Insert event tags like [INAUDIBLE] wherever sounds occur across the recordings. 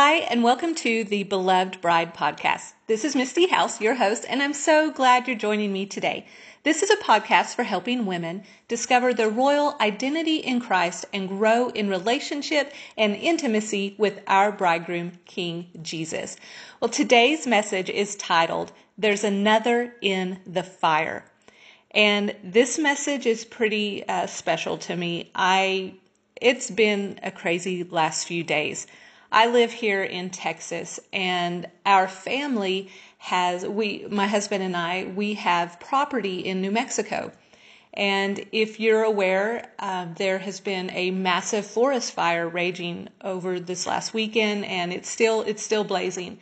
Hi, and welcome to the Beloved Bride podcast. This is Misty House, your host, and I'm so glad you're joining me today. This is a podcast for helping women discover their royal identity in Christ and grow in relationship and intimacy with our bridegroom, King Jesus. Well, today's message is titled, There's Another in the Fire. And this message is pretty uh, special to me. I, it's been a crazy last few days. I live here in Texas and our family has we my husband and I we have property in New Mexico. And if you're aware, uh, there has been a massive forest fire raging over this last weekend, and it's still it's still blazing.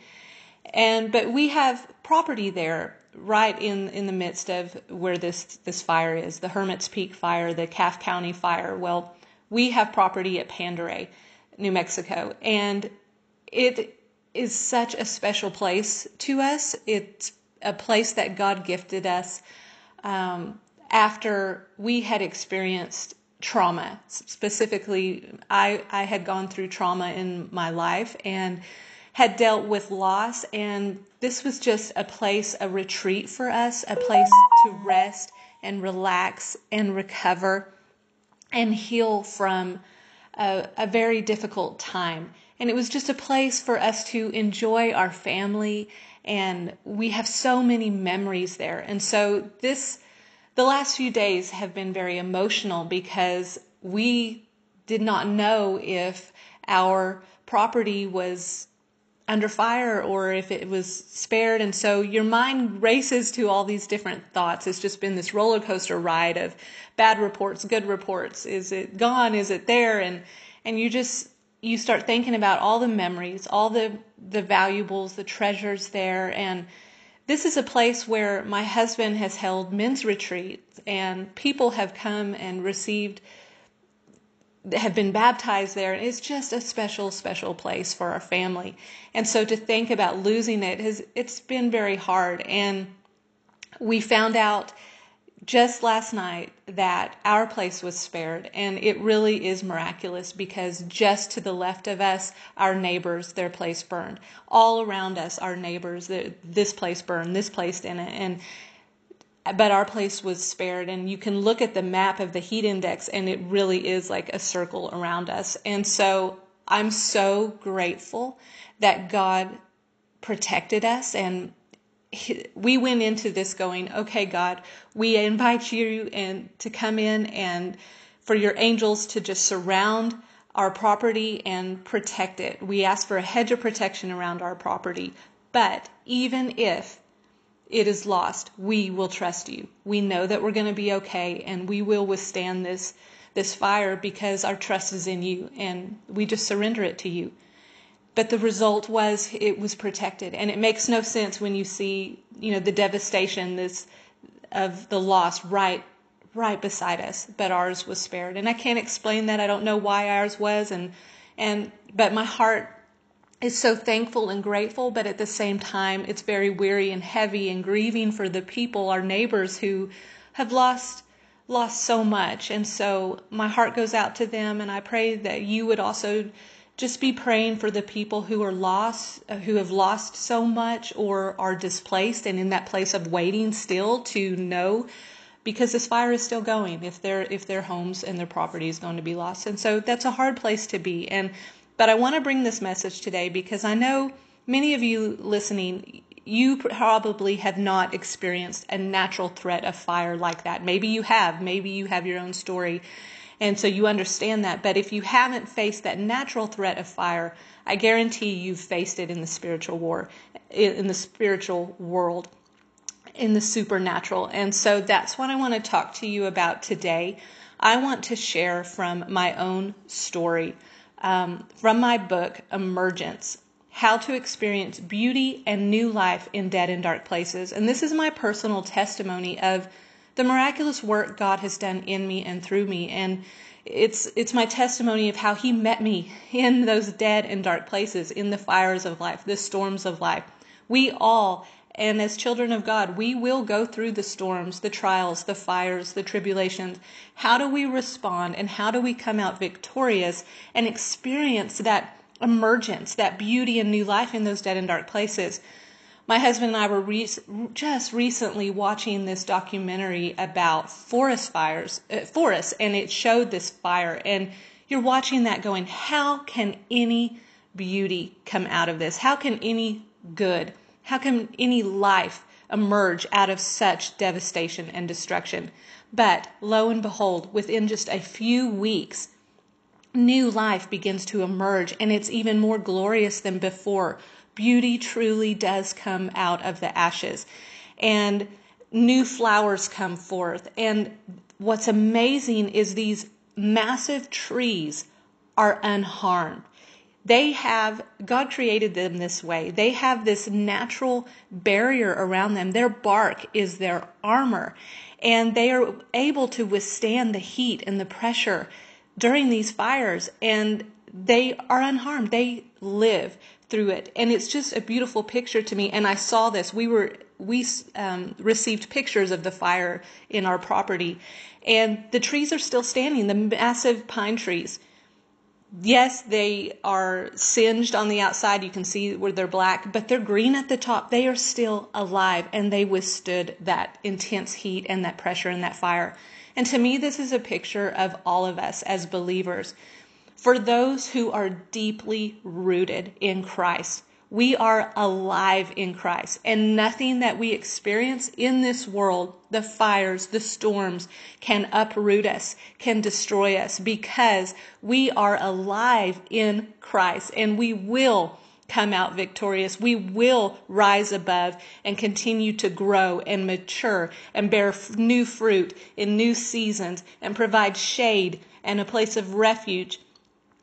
And but we have property there, right in in the midst of where this this fire is, the Hermit's Peak fire, the Calf Canyon fire. Well, we have property at Pendaries. New Mexico. And it is such a special place to us. It's a place that God gifted us um, after we had experienced trauma. Specifically, I, I had gone through trauma in my life and had dealt with loss. And this was just a place, a retreat for us, a place to rest and relax and recover and heal from a, a very difficult time. And it was just a place for us to enjoy our family. And we have so many memories there. And so this, the last few days have been very emotional because we did not know if our property was under fire or if it was spared. And so your mind races to all these different thoughts. It's just been this roller coaster ride of bad reports, good reports. Is it gone? Is it there? And, and you just, you start thinking about all the memories, all the, the valuables, the treasures there. And this is a place where my husband has held men's retreats and people have come and received have been baptized there. And it's just a special, special place for our family. And so to think about losing it has, it's been very hard. And we found out just last night that our place was spared. And it really is miraculous because just to the left of us, our neighbors, their place burned. All around us, our neighbors, this place burned, this place didn't. And but our place was spared and you can look at the map of the heat index and it really is like a circle around us. And so i'm so grateful that god protected us and we went into this going okay god we invite you and to come in and for your angels to just surround our property and protect it. We ask for a hedge of protection around our property. But even if it is lost, we will trust you. We know that we're going to be okay and we will withstand this this fire because our trust is in you and we just surrender it to you. But the result was it was protected and it makes no sense when you see, you know, the devastation this of the loss right right beside us, but ours was spared. And I can't explain that. I don't know why ours was and and but my heart is so thankful and grateful, but at the same time, it's very weary and heavy and grieving for the people, our neighbors who have lost lost so much. And so my heart goes out to them, and I pray that you would also just be praying for the people who are lost, uh, who have lost so much or are displaced and in that place of waiting still to know because this fire is still going if their if their homes and their property is going to be lost. And so that's a hard place to be. And but I want to bring this message today because I know many of you listening, you probably have not experienced a natural threat of fire like that. Maybe you have. Maybe you have your own story. And so you understand that. But if you haven't faced that natural threat of fire, I guarantee you've faced it in the spiritual war, in the spiritual world, in the supernatural. And so that's what I want to talk to you about today. I want to share from my own story um, from my book, Emergence How to Experience Beauty and New Life in Dead and Dark Places. And this is my personal testimony of the miraculous work God has done in me and through me. And it's it's my testimony of how he met me in those dead and dark places in the fires of life the storms of life we all and as children of God, we will go through the storms, the trials, the fires, the tribulations. How do we respond and how do we come out victorious and experience that emergence, that beauty and new life in those dead and dark places. My husband and I were re- just recently watching this documentary about forest fires, uh, forests, and it showed this fire. And you're watching that going, how can any beauty come out of this? How can any good, how can any life emerge out of such devastation and destruction? But lo and behold, within just a few weeks, new life begins to emerge and it's even more glorious than before. Beauty truly does come out of the ashes and new flowers come forth. And what's amazing is these massive trees are unharmed. They have, God created them this way. They have this natural barrier around them. Their bark is their armor, and they are able to withstand the heat and the pressure during these fires, and they are unharmed. They live through it, and it's just a beautiful picture to me. And I saw this. We were we um, received pictures of the fire in our property, and the trees are still standing. The massive pine trees yes, they are singed on the outside. You can see where they're black, but they're green at the top. They are still alive and they withstood that intense heat and that pressure and that fire. And to me, this is a picture of all of us as believers. For those who are deeply rooted in Christ, we are alive in Christ, and nothing that we experience in this world, the fires, the storms, can uproot us, can destroy us, because we are alive in Christ, and we will come out victorious. We will rise above and continue to grow and mature and bear new fruit in new seasons and provide shade and a place of refuge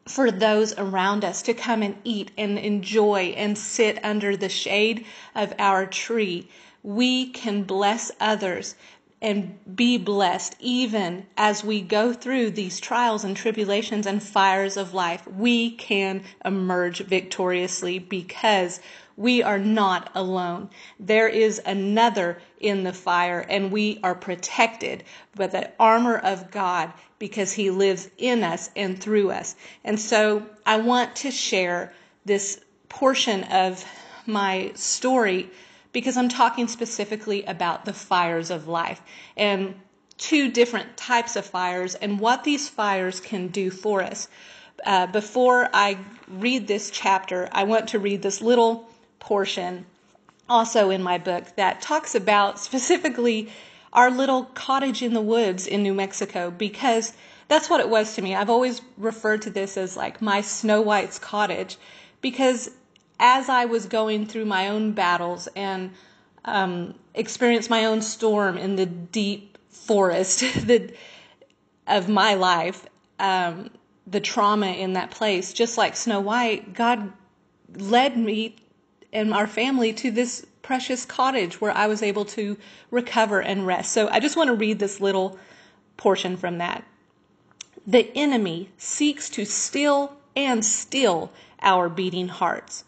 for those around us to come and eat and enjoy and sit under the shade of our tree. We can bless others and be blessed even as we go through these trials and tribulations and fires of life. We can emerge victoriously because we are not alone. There is another in the fire, and we are protected by the armor of God because He lives in us and through us. And so I want to share this portion of my story because I'm talking specifically about the fires of life and two different types of fires and what these fires can do for us. Uh, before I read this chapter, I want to read this little portion also in my book that talks about specifically our little cottage in the woods in New Mexico because that's what it was to me. I've always referred to this as like my Snow White's cottage because as I was going through my own battles and um, experienced my own storm in the deep forest [LAUGHS] the, of my life, um, the trauma in that place, just like Snow White, God led me and our family to this precious cottage where I was able to recover and rest. So I just want to read this little portion from that. The enemy seeks to still and still our beating hearts.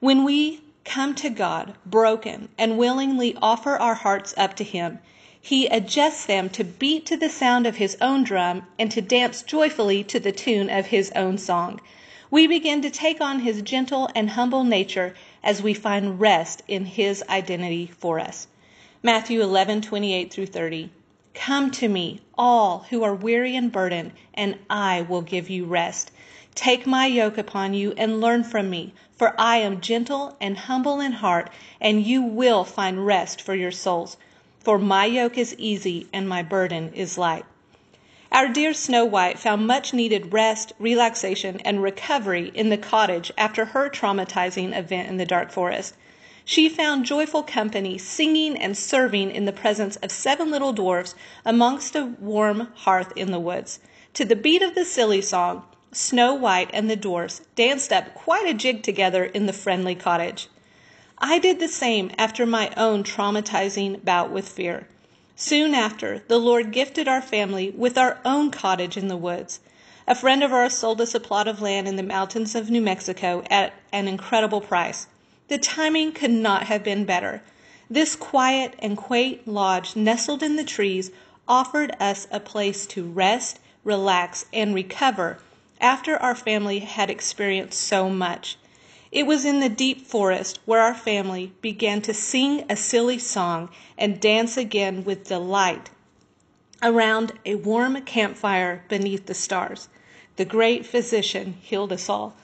When we come to God broken and willingly offer our hearts up to Him, He adjusts them to beat to the sound of His own drum and to dance joyfully to the tune of His own song. We begin to take on His gentle and humble nature as we find rest in his identity for us. Matthew 11:28 through 30. Come to me, all who are weary and burdened, and I will give you rest. Take my yoke upon you and learn from me, for I am gentle and humble in heart, and you will find rest for your souls. For my yoke is easy and my burden is light. Our dear Snow White found much needed rest, relaxation, and recovery in the cottage after her traumatizing event in the dark forest. She found joyful company singing and serving in the presence of seven little dwarfs amongst a warm hearth in the woods. To the beat of the silly song, Snow White and the dwarfs danced up quite a jig together in the friendly cottage. I did the same after my own traumatizing bout with fear. Soon after, the Lord gifted our family with our own cottage in the woods. A friend of ours sold us a plot of land in the mountains of New Mexico at an incredible price. The timing could not have been better. This quiet and quaint lodge nestled in the trees offered us a place to rest, relax, and recover after our family had experienced so much. It was in the deep forest where our family began to sing a silly song and dance again with delight around a warm campfire beneath the stars. The great physician healed us all.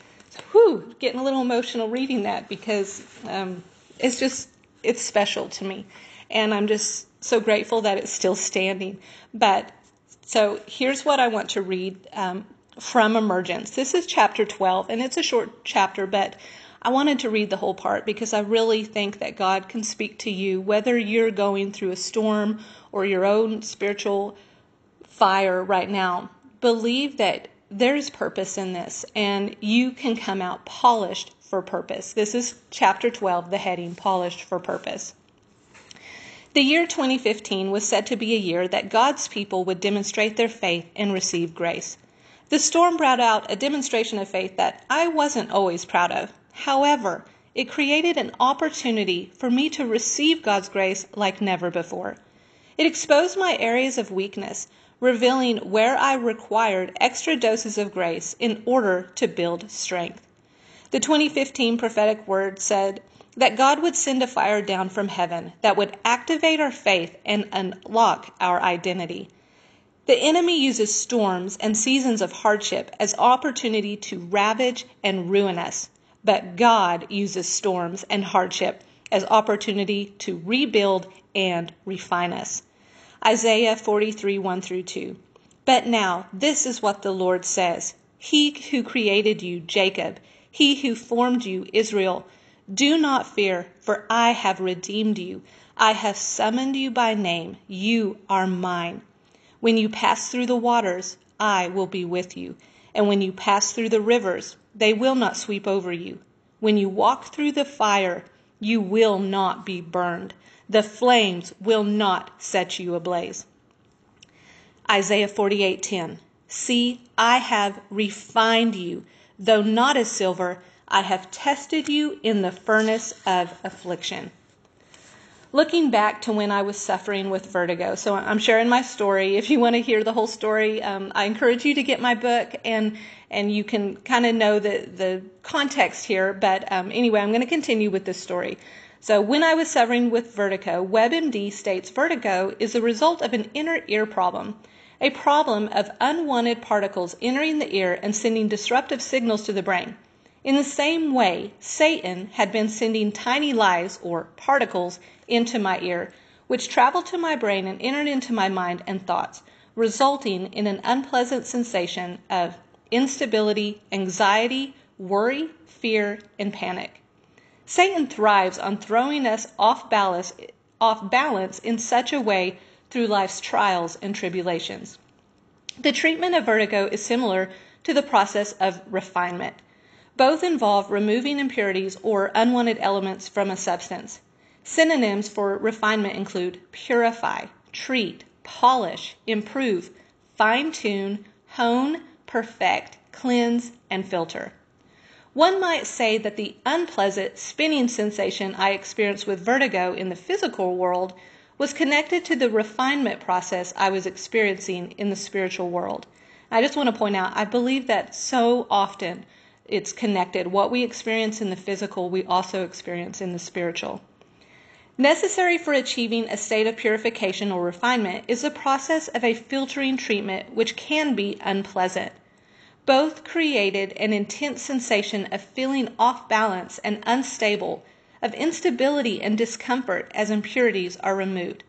Whew, getting a little emotional reading that because um, it's just, it's special to me. And I'm just so grateful that it's still standing. But so here's what I want to read um, from Emergence. This is chapter 12, and it's a short chapter, but I wanted to read the whole part because I really think that God can speak to you, whether you're going through a storm or your own spiritual fire right now. Believe that there's purpose in this, and you can come out polished for purpose. This is chapter 12, the heading Polished for Purpose. The year 2015 was said to be a year that God's people would demonstrate their faith and receive grace. The storm brought out a demonstration of faith that I wasn't always proud of. However, it created an opportunity for me to receive God's grace like never before. It exposed my areas of weakness, revealing where I required extra doses of grace in order to build strength. The 2015 prophetic word said that God would send a fire down from heaven that would activate our faith and unlock our identity. The enemy uses storms and seasons of hardship as opportunity to ravage and ruin us. But God uses storms and hardship as opportunity to rebuild and refine us. Isaiah 43 1 through 2. But now, this is what the Lord says He who created you, Jacob, he who formed you, Israel, do not fear, for I have redeemed you. I have summoned you by name. You are mine. When you pass through the waters, I will be with you. And when you pass through the rivers, they will not sweep over you. When you walk through the fire, you will not be burned. The flames will not set you ablaze. Isaiah 48:10 See, I have refined you, though not as silver, I have tested you in the furnace of affliction looking back to when I was suffering with vertigo. So I'm sharing my story. If you want to hear the whole story, um, I encourage you to get my book and and you can kind of know the the context here. But um, anyway, I'm going to continue with this story. So when I was suffering with vertigo, WebMD states vertigo is the result of an inner ear problem. A problem of unwanted particles entering the ear and sending disruptive signals to the brain. In the same way, Satan had been sending tiny lies or particles into my ear, which traveled to my brain and entered into my mind and thoughts, resulting in an unpleasant sensation of instability, anxiety, worry, fear, and panic. Satan thrives on throwing us off balance, off balance in such a way through life's trials and tribulations. The treatment of vertigo is similar to the process of refinement. Both involve removing impurities or unwanted elements from a substance. Synonyms for refinement include purify, treat, polish, improve, fine tune, hone, perfect, cleanse, and filter. One might say that the unpleasant spinning sensation I experienced with vertigo in the physical world was connected to the refinement process I was experiencing in the spiritual world. I just want to point out, I believe that so often it's connected. What we experience in the physical, we also experience in the spiritual. Necessary for achieving a state of purification or refinement is the process of a filtering treatment which can be unpleasant. Both created an intense sensation of feeling off balance and unstable, of instability and discomfort as impurities are removed.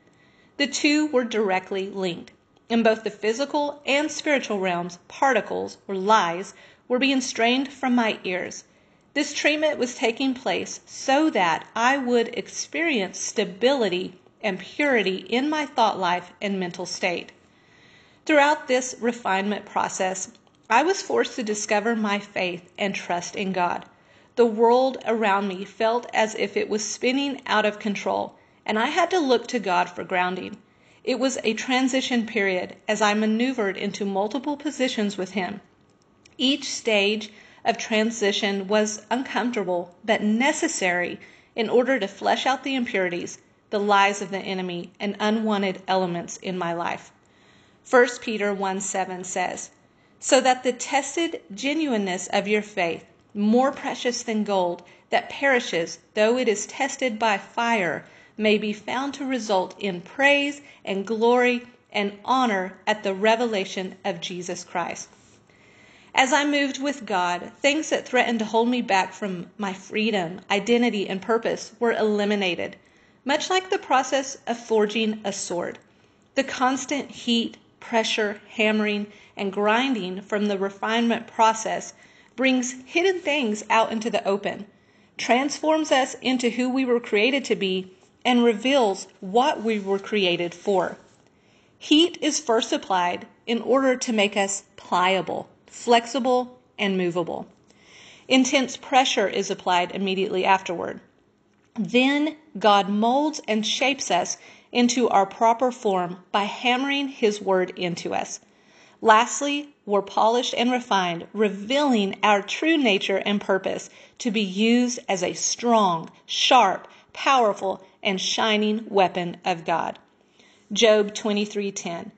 The two were directly linked. In both the physical and spiritual realms, particles, or lies, were being strained from my ears. This treatment was taking place so that I would experience stability and purity in my thought life and mental state. Throughout this refinement process, I was forced to discover my faith and trust in God. The world around me felt as if it was spinning out of control, and I had to look to God for grounding. It was a transition period as I maneuvered into multiple positions with Him. Each stage of transition was uncomfortable but necessary in order to flesh out the impurities, the lies of the enemy, and unwanted elements in my life. 1 Peter 1 7 says, so that the tested genuineness of your faith, more precious than gold, that perishes though it is tested by fire, may be found to result in praise and glory and honor at the revelation of Jesus Christ. As I moved with God, things that threatened to hold me back from my freedom, identity, and purpose were eliminated, much like the process of forging a sword. The constant heat, pressure, hammering, and grinding from the refinement process brings hidden things out into the open, transforms us into who we were created to be, and reveals what we were created for. Heat is first applied in order to make us pliable, flexible, and movable. Intense pressure is applied immediately afterward. Then God molds and shapes us into our proper form by hammering His word into us. Lastly, we're polished and refined, revealing our true nature and purpose to be used as a strong, sharp, powerful, and shining weapon of God. Job 23:10.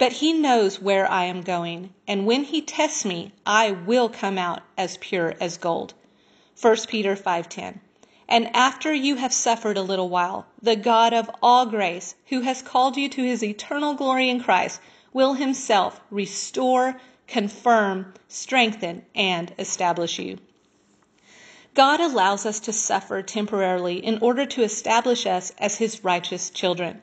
But he knows where I am going, and when he tests me, I will come out as pure as gold. 1 Peter 5:10. And after you have suffered a little while, the God of all grace, who has called you to his eternal glory in Christ, will himself restore, confirm, strengthen, and establish you. God allows us to suffer temporarily in order to establish us as his righteous children.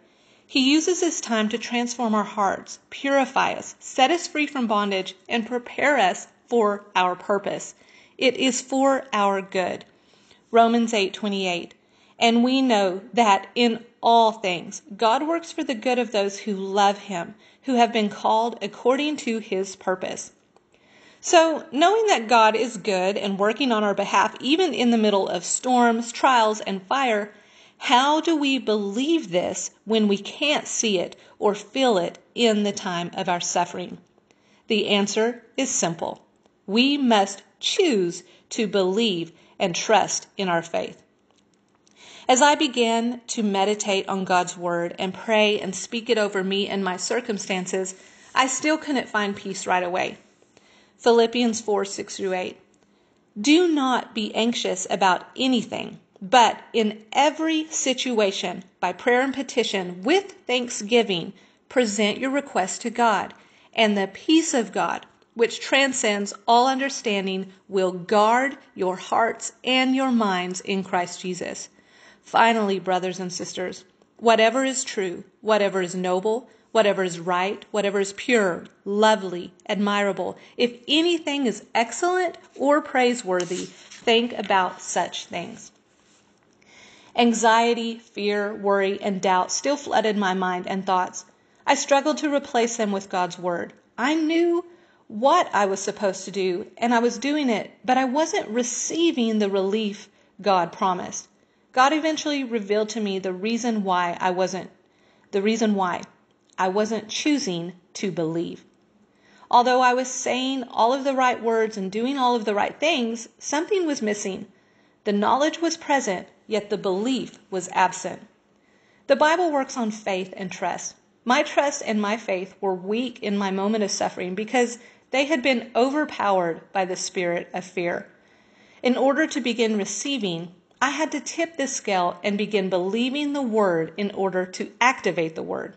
He uses this time to transform our hearts, purify us, set us free from bondage, and prepare us for our purpose. It is for our good. Romans 8:28. And we know that in all things God works for the good of those who love him, who have been called according to his purpose. So, knowing that God is good and working on our behalf even in the middle of storms, trials, and fire, how do we believe this when we can't see it or feel it in the time of our suffering? The answer is simple. We must choose to believe and trust in our faith. As I began to meditate on God's Word and pray and speak it over me and my circumstances, I still couldn't find peace right away. Philippians 4 6 through 8. Do not be anxious about anything but in every situation, by prayer and petition, with thanksgiving, present your request to God, and the peace of God, which transcends all understanding, will guard your hearts and your minds in Christ Jesus. Finally, brothers and sisters, whatever is true, whatever is noble, whatever is right, whatever is pure, lovely, admirable, if anything is excellent or praiseworthy, think about such things. Anxiety, fear, worry, and doubt still flooded my mind and thoughts. I struggled to replace them with God's Word. I knew what I was supposed to do, and I was doing it, but I wasn't receiving the relief God promised. God eventually revealed to me the reason why I wasn't, the reason why I wasn't choosing to believe. Although I was saying all of the right words and doing all of the right things, something was missing. The knowledge was present, yet the belief was absent. The Bible works on faith and trust. My trust and my faith were weak in my moment of suffering because they had been overpowered by the spirit of fear. In order to begin receiving, I had to tip the scale and begin believing the word in order to activate the word.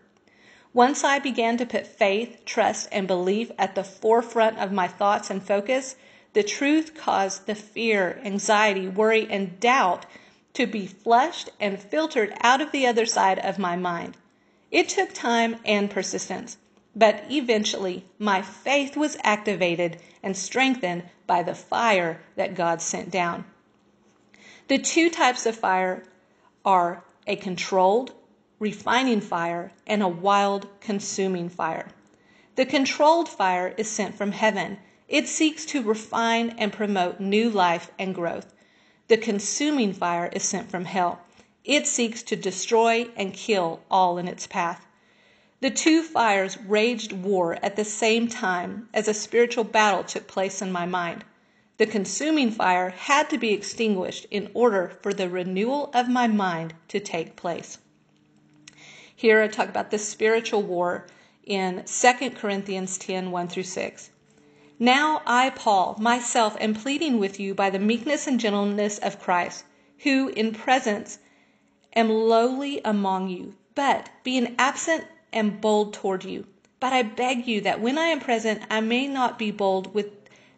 Once I began to put faith, trust, and belief at the forefront of my thoughts and focus, the truth caused the fear, anxiety, worry, and doubt to be flushed and filtered out of the other side of my mind. It took time and persistence, but eventually my faith was activated and strengthened by the fire that God sent down. The two types of fire are a controlled, refining fire and a wild, consuming fire. The controlled fire is sent from heaven. It seeks to refine and promote new life and growth. The consuming fire is sent from hell. It seeks to destroy and kill all in its path. The two fires raged war at the same time as a spiritual battle took place in my mind. The consuming fire had to be extinguished in order for the renewal of my mind to take place. Here I talk about the spiritual war in 2 Corinthians 10 1 through 6. Now I, Paul, myself am pleading with you by the meekness and gentleness of Christ, who in presence am lowly among you, but being absent am bold toward you. But I beg you that when I am present I may not be bold with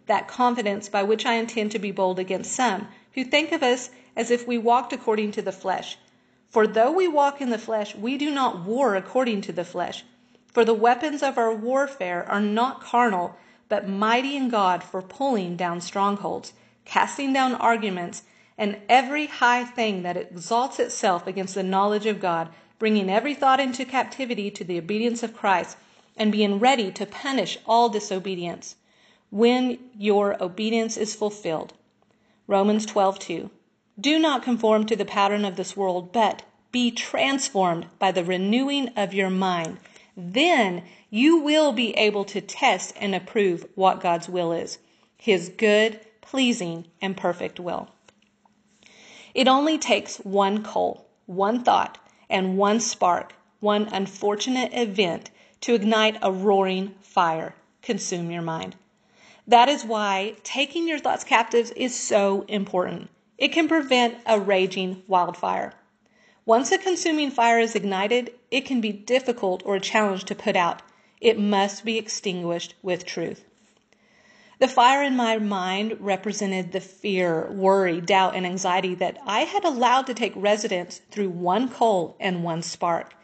that confidence by which I intend to be bold against some, who think of us as if we walked according to the flesh. For though we walk in the flesh, we do not war according to the flesh. For the weapons of our warfare are not carnal, but mighty in God for pulling down strongholds, casting down arguments, and every high thing that exalts itself against the knowledge of God, bringing every thought into captivity to the obedience of Christ, and being ready to punish all disobedience when your obedience is fulfilled. Romans 12:2. Do not conform to the pattern of this world, but be transformed by the renewing of your mind. Then you will be able to test and approve what God's will is, his good, pleasing, and perfect will. It only takes one coal, one thought, and one spark, one unfortunate event to ignite a roaring fire, consume your mind. That is why taking your thoughts captive is so important. It can prevent a raging wildfire. Once a consuming fire is ignited, it can be difficult or a challenge to put out. It must be extinguished with truth. The fire in my mind represented the fear, worry, doubt, and anxiety that I had allowed to take residence through one coal and one spark.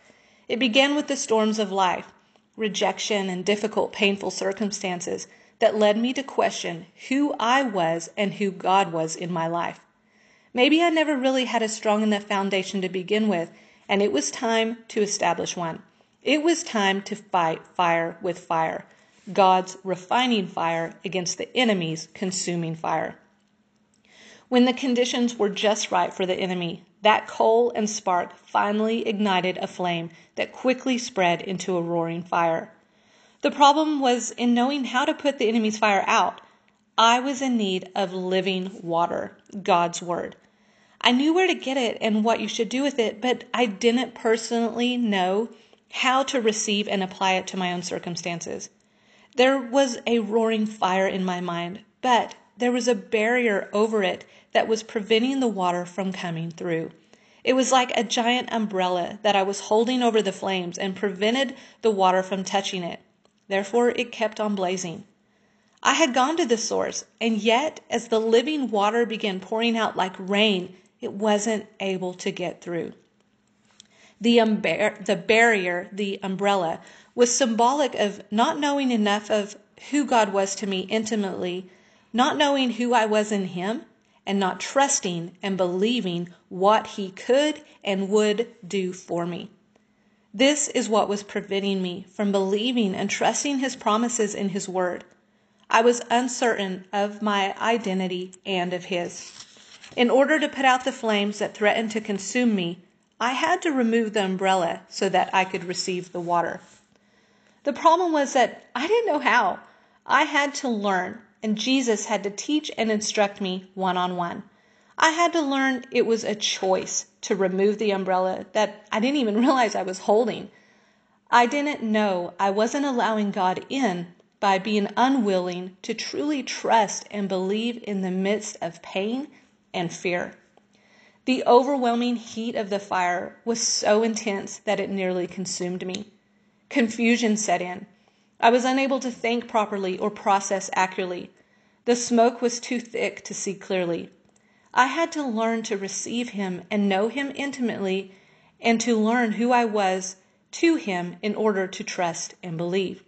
It began with the storms of life, rejection, and difficult, painful circumstances that led me to question who I was and who God was in my life. Maybe I never really had a strong enough foundation to begin with, and it was time to establish one. It was time to fight fire with fire, God's refining fire against the enemy's consuming fire. When the conditions were just right for the enemy, that coal and spark finally ignited a flame that quickly spread into a roaring fire. The problem was in knowing how to put the enemy's fire out. I was in need of living water, God's Word. I knew where to get it and what you should do with it, but I didn't personally know how to receive and apply it to my own circumstances. There was a roaring fire in my mind, but there was a barrier over it that was preventing the water from coming through. It was like a giant umbrella that I was holding over the flames and prevented the water from touching it. Therefore, it kept on blazing. I had gone to the source, and yet, as the living water began pouring out like rain, it wasn't able to get through. The, umbar- the barrier, the umbrella, was symbolic of not knowing enough of who God was to me intimately, not knowing who I was in Him, and not trusting and believing what He could and would do for me. This is what was preventing me from believing and trusting His promises in His Word. I was uncertain of my identity and of His. In order to put out the flames that threatened to consume me, I had to remove the umbrella so that I could receive the water. The problem was that I didn't know how. I had to learn, and Jesus had to teach and instruct me one on one. I had to learn it was a choice to remove the umbrella that I didn't even [LAUGHS] realize I was holding. I didn't know I wasn't allowing God in by being unwilling to truly trust and believe in the midst of pain and fear. The overwhelming heat of the fire was so intense that it nearly consumed me. Confusion set in. I was unable to think properly or process accurately. The smoke was too thick to see clearly. I had to learn to receive him and know him intimately and to learn who I was to him in order to trust and believe.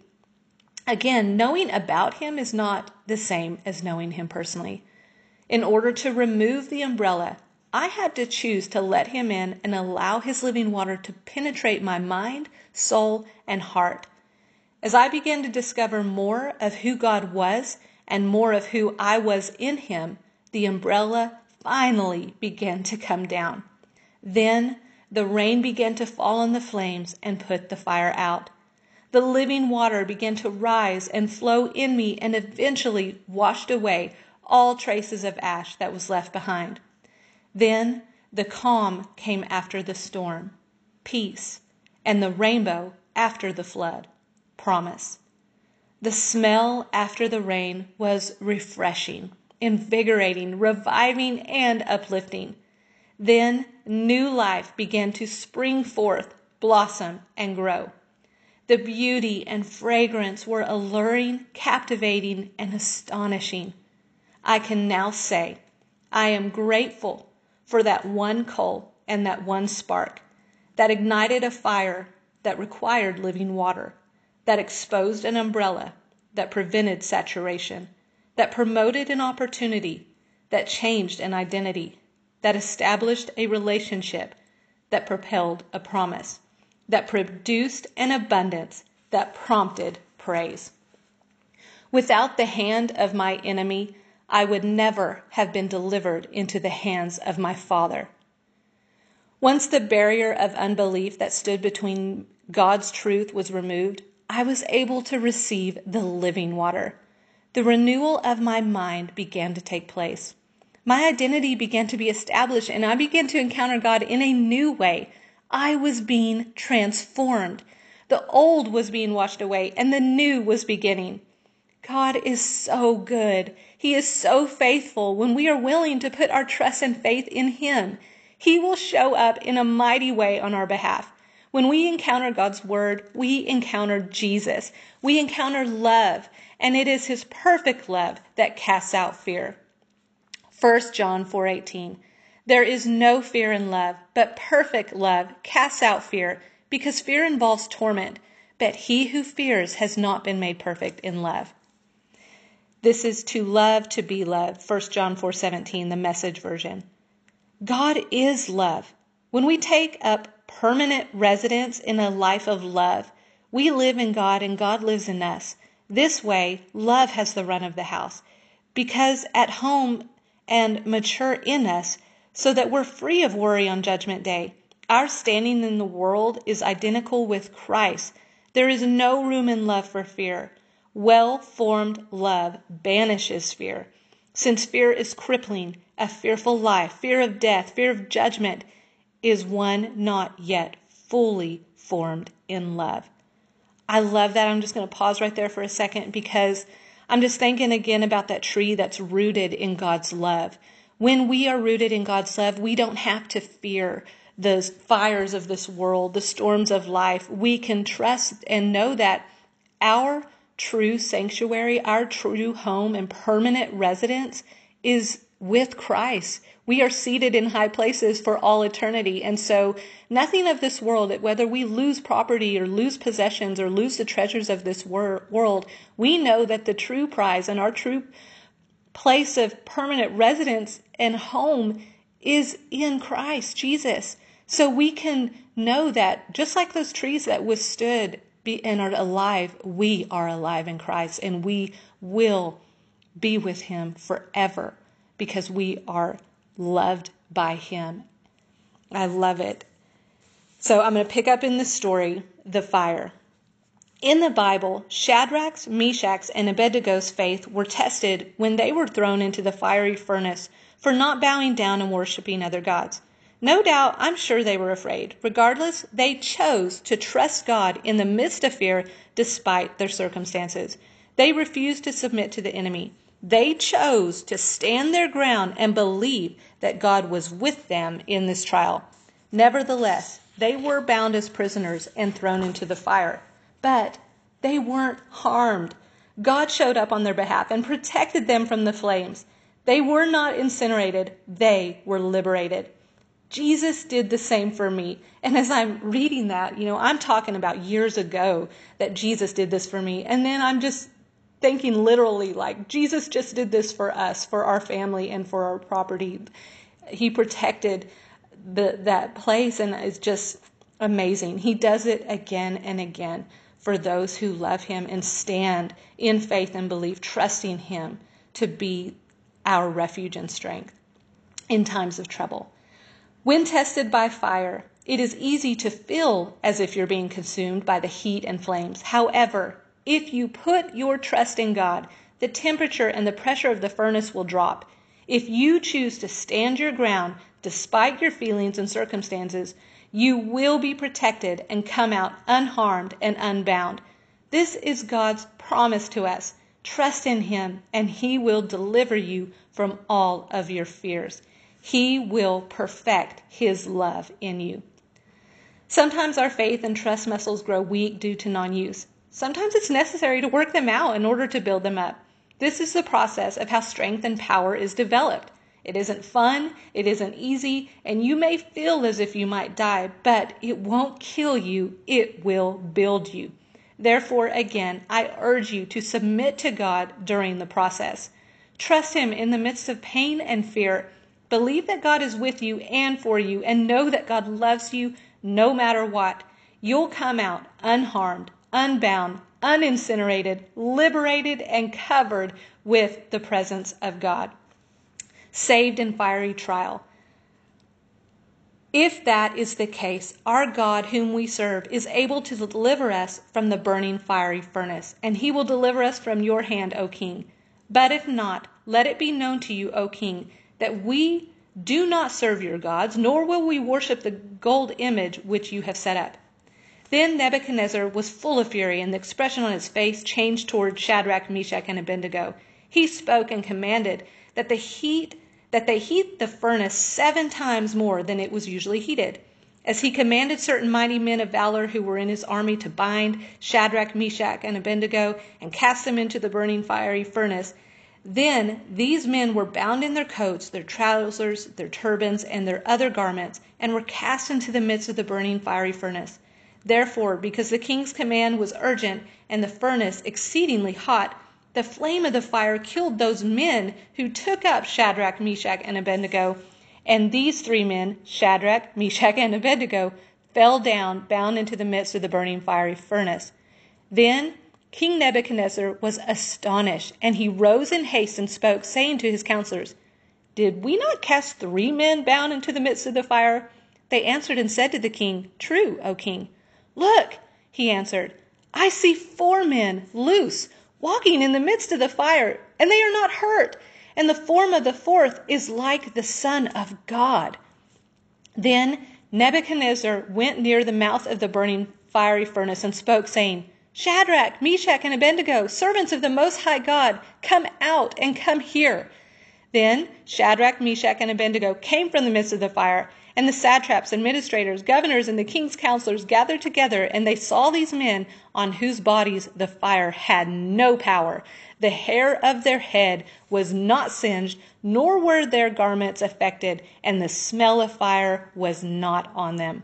Again, knowing about him is not the same as knowing him personally. In order to remove the umbrella, I had to choose to let him in and allow his living water to penetrate my mind, soul, and heart. As I began to discover more of who God was and more of who I was in him, the umbrella finally began to come down. Then the rain began to fall on the flames and put the fire out. The living water began to rise and flow in me and eventually washed away all traces of ash that was left behind. Then the calm came after the storm, peace, and the rainbow after the flood, promise. The smell after the rain was refreshing, invigorating, reviving, and uplifting. Then new life began to spring forth, blossom, and grow. The beauty and fragrance were alluring, captivating, and astonishing. I can now say, I am grateful for that one coal and that one spark that ignited a fire that required living water, that exposed an umbrella, that prevented saturation, that promoted an opportunity, that changed an identity, that established a relationship, that propelled a promise, that produced an abundance, that prompted praise. Without the hand of my enemy, I would never have been delivered into the hands of my Father. Once the barrier of unbelief that stood between God's truth was removed, I was able to receive the living water. The renewal of my mind began to take place. My identity began to be established, and I began to encounter God in a new way. I was being transformed. The old was being washed away, and the new was beginning. God is so good. He is so faithful when we are willing to put our trust and faith in Him. He will show up in a mighty way on our behalf. When we encounter God's Word, we encounter Jesus. We encounter love, and it is His perfect love that casts out fear. 1 John 4:18 There is no fear in love, but perfect love casts out fear, because fear involves torment, but he who fears has not been made perfect in love. This is to love to be loved. 1 John 4:17, the message version. God is love. When we take up permanent residence in a life of love, we live in God and God lives in us. This way, love has the run of the house because at home and mature in us so that we're free of worry on judgment day. Our standing in the world is identical with Christ. There is no room in love for fear. Well formed love banishes fear. Since fear is crippling, a fearful life, fear of death, fear of judgment, is one not yet fully formed in love. I love that. I'm just going to pause right there for a second because I'm just thinking again about that tree that's rooted in God's love. When we are rooted in God's love, we don't have to fear the fires of this world, the storms of life. We can trust and know that our true sanctuary, our true home and permanent residence is with Christ. We are seated in high places for all eternity. And so nothing of this world, whether we lose property or lose possessions or lose the treasures of this wor- world, we know that the true prize and our true place of permanent residence and home is in Christ Jesus. So we can know that just like those trees that withstood be, and are alive, we are alive in Christ and we will be with Him forever because we are loved by Him. I love it. So I'm going to pick up in the story the fire. In the Bible, Shadrach's, Meshach's, and Abednego's faith were tested when they were thrown into the fiery furnace for not bowing down and worshiping other gods. No doubt, I'm sure they were afraid. Regardless, they chose to trust God in the midst of fear despite their circumstances. They refused to submit to the enemy. They chose to stand their ground and believe that God was with them in this trial. Nevertheless, they were bound as prisoners and thrown into the fire. But they weren't harmed. God showed up on their behalf and protected them from the flames. They were not incinerated, they were liberated. Jesus did the same for me. And as I'm reading that, you know, I'm talking about years ago that Jesus did this for me. And then I'm just thinking literally like Jesus just did this for us, for our family and for our property. He protected the, that place and it's just amazing. He does it again and again for those who love him and stand in faith and belief, trusting him to be our refuge and strength in times of trouble. When tested by fire, it is easy to feel as if you're being consumed by the heat and flames. However, if you put your trust in God, the temperature and the pressure of the furnace will drop. If you choose to stand your ground despite your feelings and circumstances, you will be protected and come out unharmed and unbound. This is God's promise to us. Trust in Him, and He will deliver you from all of your fears. He will perfect His love in you. Sometimes our faith and trust muscles grow weak due to non use. Sometimes it's necessary to work them out in order to build them up. This is the process of how strength and power is developed. It isn't fun, it isn't easy, and you may feel as if you might die, but it won't kill you, it will build you. Therefore, again, I urge you to submit to God during the process. Trust Him in the midst of pain and fear. Believe that God is with you and for you, and know that God loves you no matter what. You'll come out unharmed, unbound, unincinerated, liberated, and covered with the presence of God saved in fiery trial. If that is the case, our God, whom we serve, is able to deliver us from the burning fiery furnace, and he will deliver us from your hand, O king. But if not, let it be known to you, O king, that we do not serve your gods, nor will we worship the gold image which you have set up. Then Nebuchadnezzar was full of fury, and the expression on his face changed toward Shadrach, Meshach, and Abednego. He spoke and commanded that the heat that they heat the furnace seven times more than it was usually heated. As he commanded certain mighty men of valor who were in his army to bind Shadrach, Meshach, and Abednego and cast them into the burning fiery furnace, then these men were bound in their coats, their trousers, their turbans, and their other garments, and were cast into the midst of the burning fiery furnace. Therefore, because the king's command was urgent and the furnace exceedingly hot, the flame of the fire killed those men who took up Shadrach, Meshach, and Abednego. And these three men, Shadrach, Meshach, and Abednego, fell down, bound into the midst of the burning fiery furnace. Then King Nebuchadnezzar was astonished, and he rose in haste and spoke, saying to his counselors, Did we not cast three men bound into the midst of the fire? They answered and said to the king, True, O king. Look, he answered, I see four men loose walking in the midst of the fire, and they are not hurt. And the form of the fourth is like the Son of God. Then Nebuchadnezzar went near the mouth of the burning fiery furnace and spoke, saying, Shadrach, Meshach, and Abednego, servants of the Most High God, come out and come here. Then Shadrach, Meshach, and Abednego came from the midst of the fire. And the satraps, administrators, governors, and the king's counselors gathered together, and they saw these men on whose bodies the fire had no power. The hair of their head was not singed, nor were their garments affected, and the smell of fire was not on them.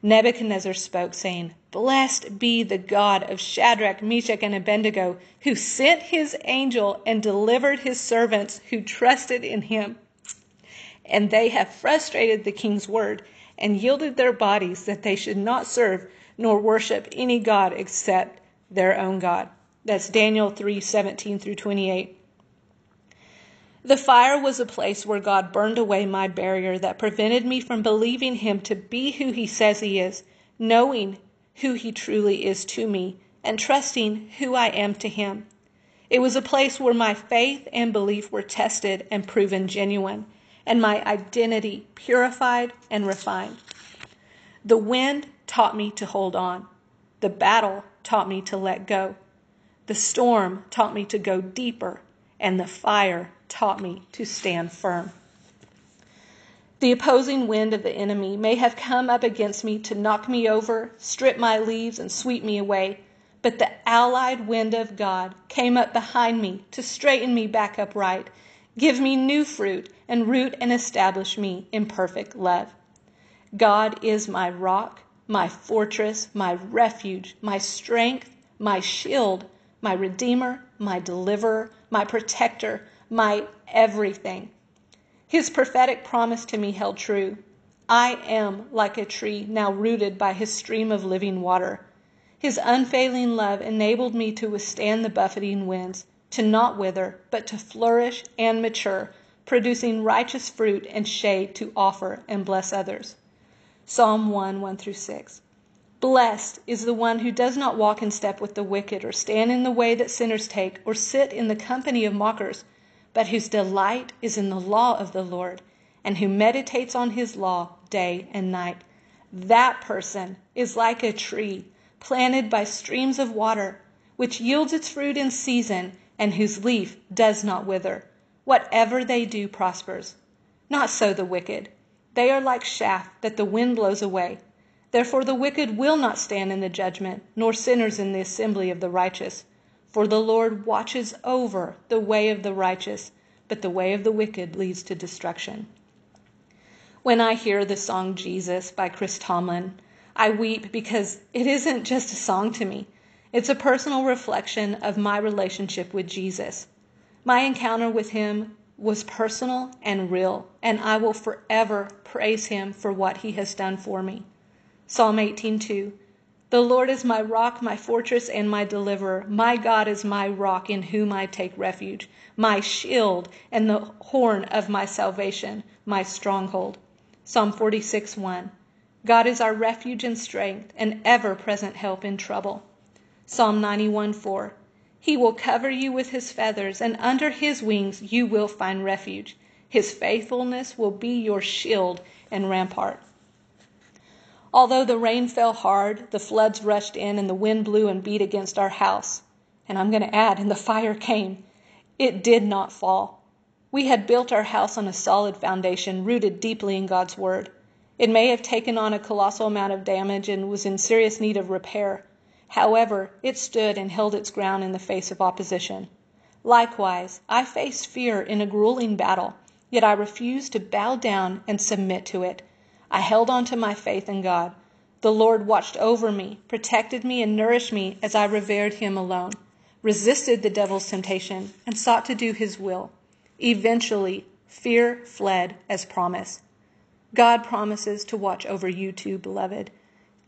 Nebuchadnezzar spoke, saying, Blessed be the God of Shadrach, Meshach, and Abednego, who sent his angel and delivered his servants who trusted in him and they have frustrated the king's word and yielded their bodies that they should not serve nor worship any god except their own God. That's Daniel 3:17 through 28. The fire was a place where God burned away my barrier that prevented me from believing him to be who he says he is, knowing who he truly is to me, and trusting who I am to him. It was a place where my faith and belief were tested and proven genuine and my identity purified and refined. The wind taught me to hold on. The battle taught me to let go. The storm taught me to go deeper, and the fire taught me to stand firm. The opposing wind of the enemy may have come up against me to knock me over, strip my leaves, and sweep me away, but the allied wind of God came up behind me to straighten me back upright Give me new fruit and root and establish me in perfect love. God is my rock, my fortress, my refuge, my strength, my shield, my redeemer, my deliverer, my protector, my everything. His prophetic promise to me held true. I am like a tree now rooted by his stream of living water. His unfailing love enabled me to withstand the buffeting winds to not wither, but to flourish and mature, producing righteous fruit and shade to offer and bless others. Psalm 1 1 through 6. Blessed is the one who does not walk in step with the wicked, or stand in the way that sinners take, or sit in the company of mockers, but whose delight is in the law of the Lord, and who meditates on his law day and night. That person is like a tree planted by streams of water which yields its fruit in season, and whose leaf does not wither. Whatever they do prospers. Not so the wicked. They are like chaff that the wind blows away. Therefore the wicked will not stand in the judgment, nor sinners in the assembly of the righteous. For the Lord watches over the way of the righteous, but the way of the wicked leads to destruction. When I hear the song Jesus by Chris Tomlin, I weep because it isn't just a song to me. It's a personal reflection of my relationship with Jesus. My encounter with him was personal and real, and I will forever praise him for what he has done for me. Psalm 18:2 The Lord is my rock, my fortress, and my deliverer. My God is my rock in whom I take refuge, my shield and the horn of my salvation, my stronghold. Psalm 46:1 God is our refuge and strength, an ever present help in trouble. Psalm 91:4 He will cover you with his feathers, and under his wings you will find refuge. His faithfulness will be your shield and rampart. Although the rain fell hard, the floods rushed in, and the wind blew and beat against our house, and I'm going to add, and the fire came, it did not fall. We had built our house on a solid foundation, rooted deeply in God's Word. It may have taken on a colossal amount of damage and was in serious need of repair. However, it stood and held its ground in the face of opposition. Likewise, I faced fear in a grueling battle, yet I refused to bow down and submit to it. I held on to my faith in God. The Lord watched over me, protected me, and nourished me as I revered Him alone, resisted the devil's temptation, and sought to do His will. Eventually, fear fled as promised. God promises to watch over you too, beloved.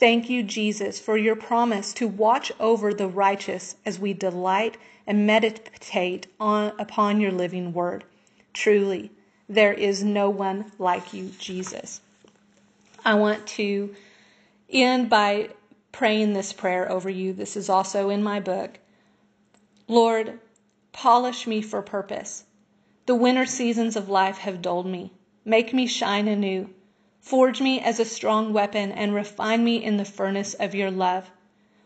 Thank you, Jesus, for your promise to watch over the righteous as we delight and meditate on, upon your living word. Truly, there is no one like you, Jesus. I want to end by praying this prayer over you. This is also in my book. Lord, polish me for purpose. The winter seasons of life have dulled me. Make me shine anew. Forge me as a strong weapon and refine me in the furnace of your love.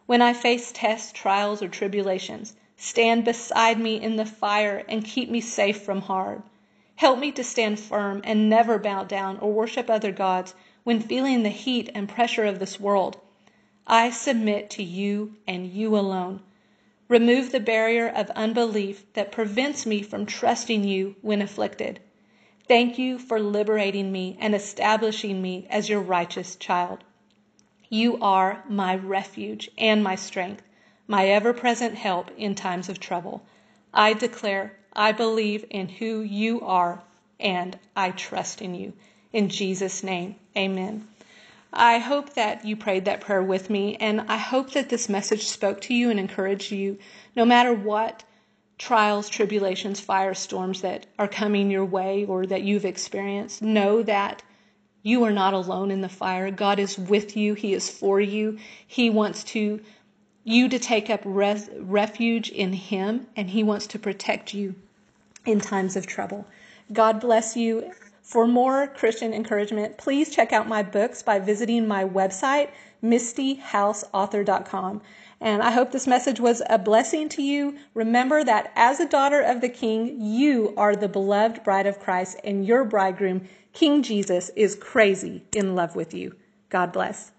When I face tests, trials, or tribulations, stand beside me in the fire and keep me safe from harm. Help me to stand firm and never bow down or worship other gods when feeling the heat and pressure of this world. I submit to you and you alone. Remove the barrier of unbelief that prevents me from trusting you when afflicted. Thank you for liberating me and establishing me as your righteous child. You are my refuge and my strength, my ever present help in times of trouble. I declare I believe in who you are and I trust in you. In Jesus' name, amen. I hope that you prayed that prayer with me, and I hope that this message spoke to you and encouraged you no matter what trials, tribulations, firestorms that are coming your way or that you've experienced, know that you are not alone in the fire. God is with you. He is for you. He wants to you to take up res, refuge in him and he wants to protect you in times of trouble. God bless you. For more Christian encouragement, please check out my books by visiting my website, mistyhouseauthor.com. And I hope this message was a blessing to you. Remember that as a daughter of the King, you are the beloved bride of Christ, and your bridegroom, King Jesus, is crazy in love with you. God bless.